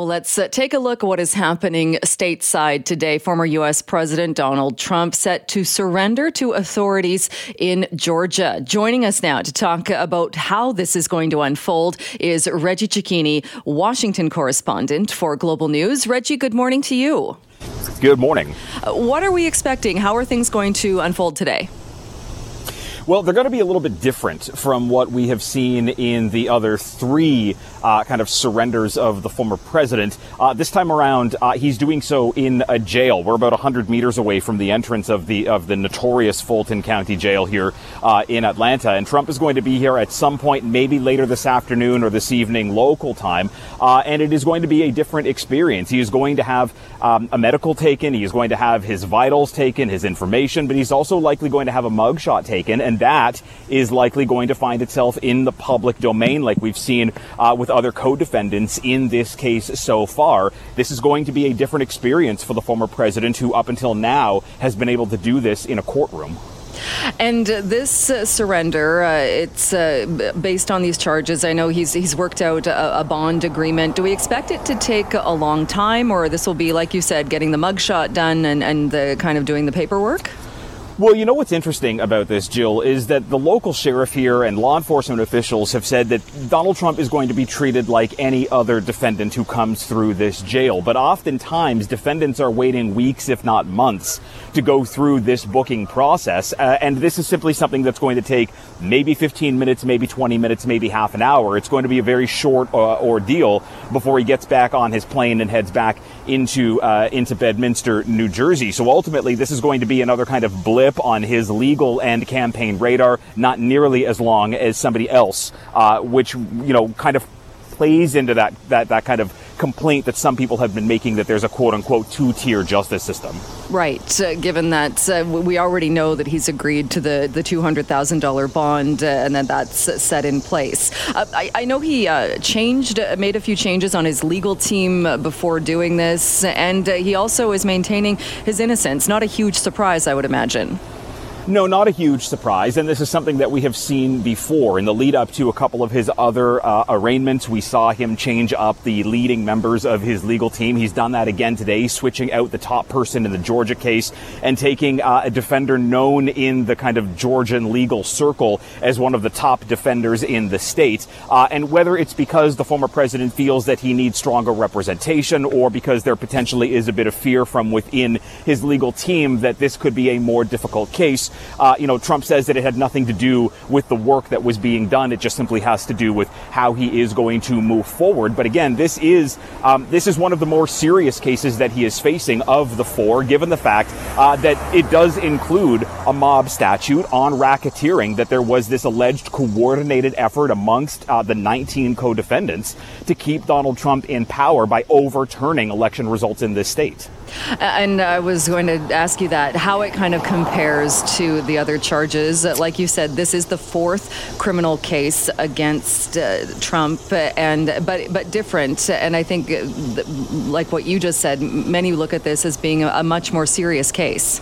Well, let's uh, take a look at what is happening stateside today. Former U.S. President Donald Trump set to surrender to authorities in Georgia. Joining us now to talk about how this is going to unfold is Reggie Cecchini, Washington correspondent for Global News. Reggie, good morning to you. Good morning. Uh, what are we expecting? How are things going to unfold today? Well, they're going to be a little bit different from what we have seen in the other three uh, kind of surrenders of the former president. Uh, this time around, uh, he's doing so in a jail. We're about 100 meters away from the entrance of the of the notorious Fulton County Jail here uh, in Atlanta, and Trump is going to be here at some point, maybe later this afternoon or this evening local time, uh, and it is going to be a different experience. He is going to have um, a medical taken. He is going to have his vitals taken, his information, but he's also likely going to have a mugshot taken, and that is likely going to find itself in the public domain, like we've seen uh, with other co-defendants in this case so far. This is going to be a different experience for the former president who up until now has been able to do this in a courtroom. And this uh, surrender, uh, it's uh, based on these charges. I know he's he's worked out a, a, bond agreement. Do we expect it to take a long time, or this will be, like you said, getting the mugshot done and, and the kind of doing the paperwork? Well, you know what's interesting about this, Jill, is that the local sheriff here and law enforcement officials have said that Donald Trump is going to be treated like any other defendant who comes through this jail. But oftentimes, defendants are waiting weeks, if not months, to go through this booking process. Uh, and this is simply something that's going to take maybe 15 minutes, maybe 20 minutes, maybe half an hour. It's going to be a very short uh, ordeal before he gets back on his plane and heads back into uh, into Bedminster, New Jersey. So ultimately, this is going to be another kind of blip on his legal and campaign radar, not nearly as long as somebody else, uh, which, you know, kind of plays into that, that, that kind of complaint that some people have been making that there's a quote unquote two tier justice system. Right. Uh, given that uh, we already know that he's agreed to the, the $200,000 bond uh, and that that's set in place. Uh, I, I, know he uh, changed, uh, made a few changes on his legal team before doing this, and he also is maintaining his innocence. Not a huge surprise, I would imagine. No, not a huge surprise. And this is something that we have seen before. In the lead up to a couple of his other uh, arraignments, we saw him change up the leading members of his legal team. He's done that again today, switching out the top person in the Georgia case and taking uh, a defender known in the kind of Georgian legal circle as one of the top defenders in the state. Uh, and whether it's because the former president feels that he needs stronger representation or because there potentially is a bit of fear from within his legal team that this could be a more difficult case, uh, you know, Trump says that it had nothing to do with the work that was being done. It just simply has to do with how he is going to move forward. But again, this is um, this is one of the more serious cases that he is facing of the four, given the fact uh, that it does include a mob statute on racketeering. That there was this alleged coordinated effort amongst uh, the 19 co-defendants to keep Donald Trump in power by overturning election results in this state. And I was going to ask you that how it kind of compares to the other charges. Like you said, this is the fourth criminal case against uh, Trump, and but but different. And I think, uh, like what you just said, many look at this as being a, a much more serious case.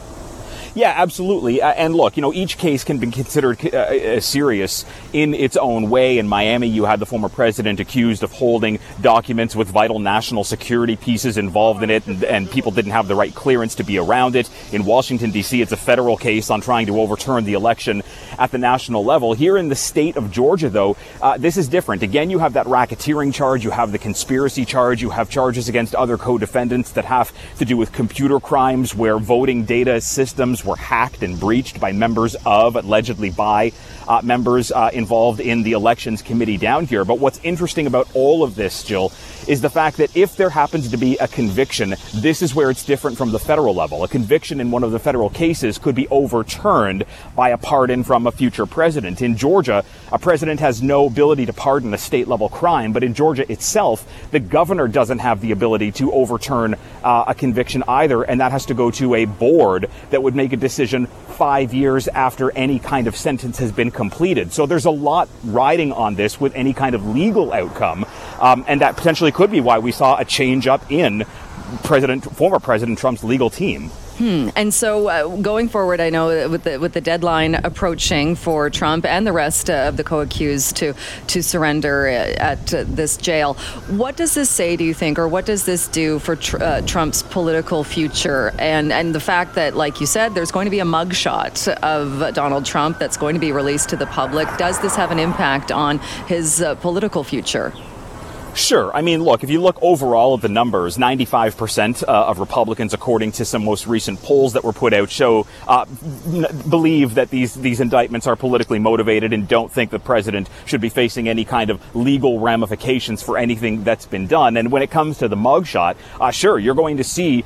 Yeah, absolutely. Uh, and look, you know, each case can be considered uh, uh, serious in its own way. In Miami, you had the former president accused of holding documents with vital national security pieces involved in it, and, and people didn't have the right clearance to be around it. In Washington, D.C., it's a federal case on trying to overturn the election at the national level. Here in the state of Georgia, though, uh, this is different. Again, you have that racketeering charge, you have the conspiracy charge, you have charges against other co defendants that have to do with computer crimes where voting data systems were hacked and breached by members of, allegedly by, uh, members uh, involved in the elections committee down here. But what's interesting about all of this, Jill, is the fact that if there happens to be a conviction, this is where it's different from the federal level. A conviction in one of the federal cases could be overturned by a pardon from a future president. In Georgia, a president has no ability to pardon a state level crime, but in Georgia itself, the governor doesn't have the ability to overturn uh, a conviction either, and that has to go to a board that would make a decision five years after any kind of sentence has been completed. So there's a lot riding on this with any kind of legal outcome, um, and that potentially could be why we saw a change up in President, former President Trump's legal team. Hmm. And so, uh, going forward, I know with the with the deadline approaching for Trump and the rest of the co-accused to to surrender at uh, this jail, what does this say? Do you think, or what does this do for tr- uh, Trump's political future? And and the fact that, like you said, there's going to be a mugshot of Donald Trump that's going to be released to the public. Does this have an impact on his uh, political future? Sure. I mean, look, if you look overall at the numbers, 95% uh, of Republicans, according to some most recent polls that were put out, show uh, n- believe that these these indictments are politically motivated and don't think the president should be facing any kind of legal ramifications for anything that's been done. And when it comes to the mugshot, uh, sure, you're going to see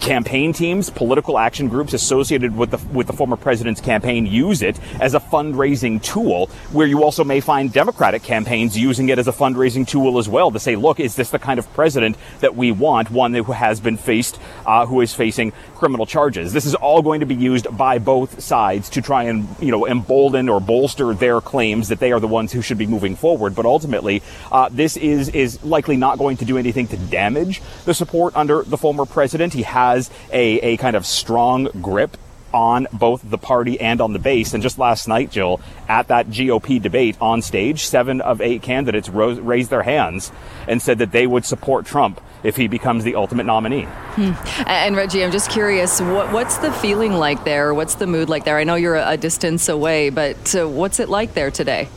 campaign teams, political action groups associated with the with the former president's campaign use it as a fundraising tool. Where you also may find Democratic campaigns using it as a fundraising tool as well to say, look, is this the kind of president that we want? One who has been faced, uh, who is facing criminal charges. This is all going to be used by both sides to try and you know embolden or bolster their claims that they are the ones who should be moving forward. But ultimately, uh, this is is likely not going to do anything to damage the support under the former president. He has a, a kind of strong grip on both the party and on the base. And just last night, Jill, at that GOP debate on stage, seven of eight candidates rose, raised their hands and said that they would support Trump if he becomes the ultimate nominee. Hmm. And Reggie, I'm just curious, what, what's the feeling like there? What's the mood like there? I know you're a, distance away, but uh, what's it like there today?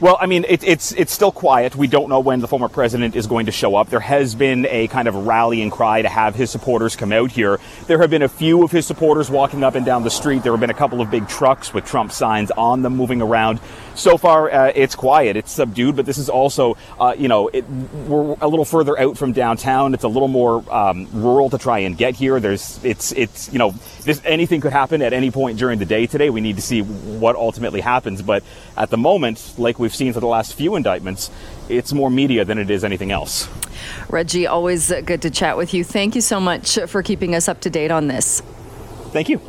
Well, I mean, it, it's it's still quiet. We don't know when the former president is going to show up. There has been a kind of rallying cry to have his supporters come out here. There have been a few of his supporters walking up and down the street. There have been a couple of big trucks with Trump signs on them moving around. So far, uh, it's quiet. It's subdued, but this is also, uh, you know, it, we're a little further out from downtown. It's a little more um, rural to try and get here. There's, it's, it's, you know, this, anything could happen at any point during the day today. We need to see what ultimately happens. But at the moment, like we've seen for the last few indictments, it's more media than it is anything else. Reggie, always good to chat with you. Thank you so much for keeping us up to date on this. Thank you.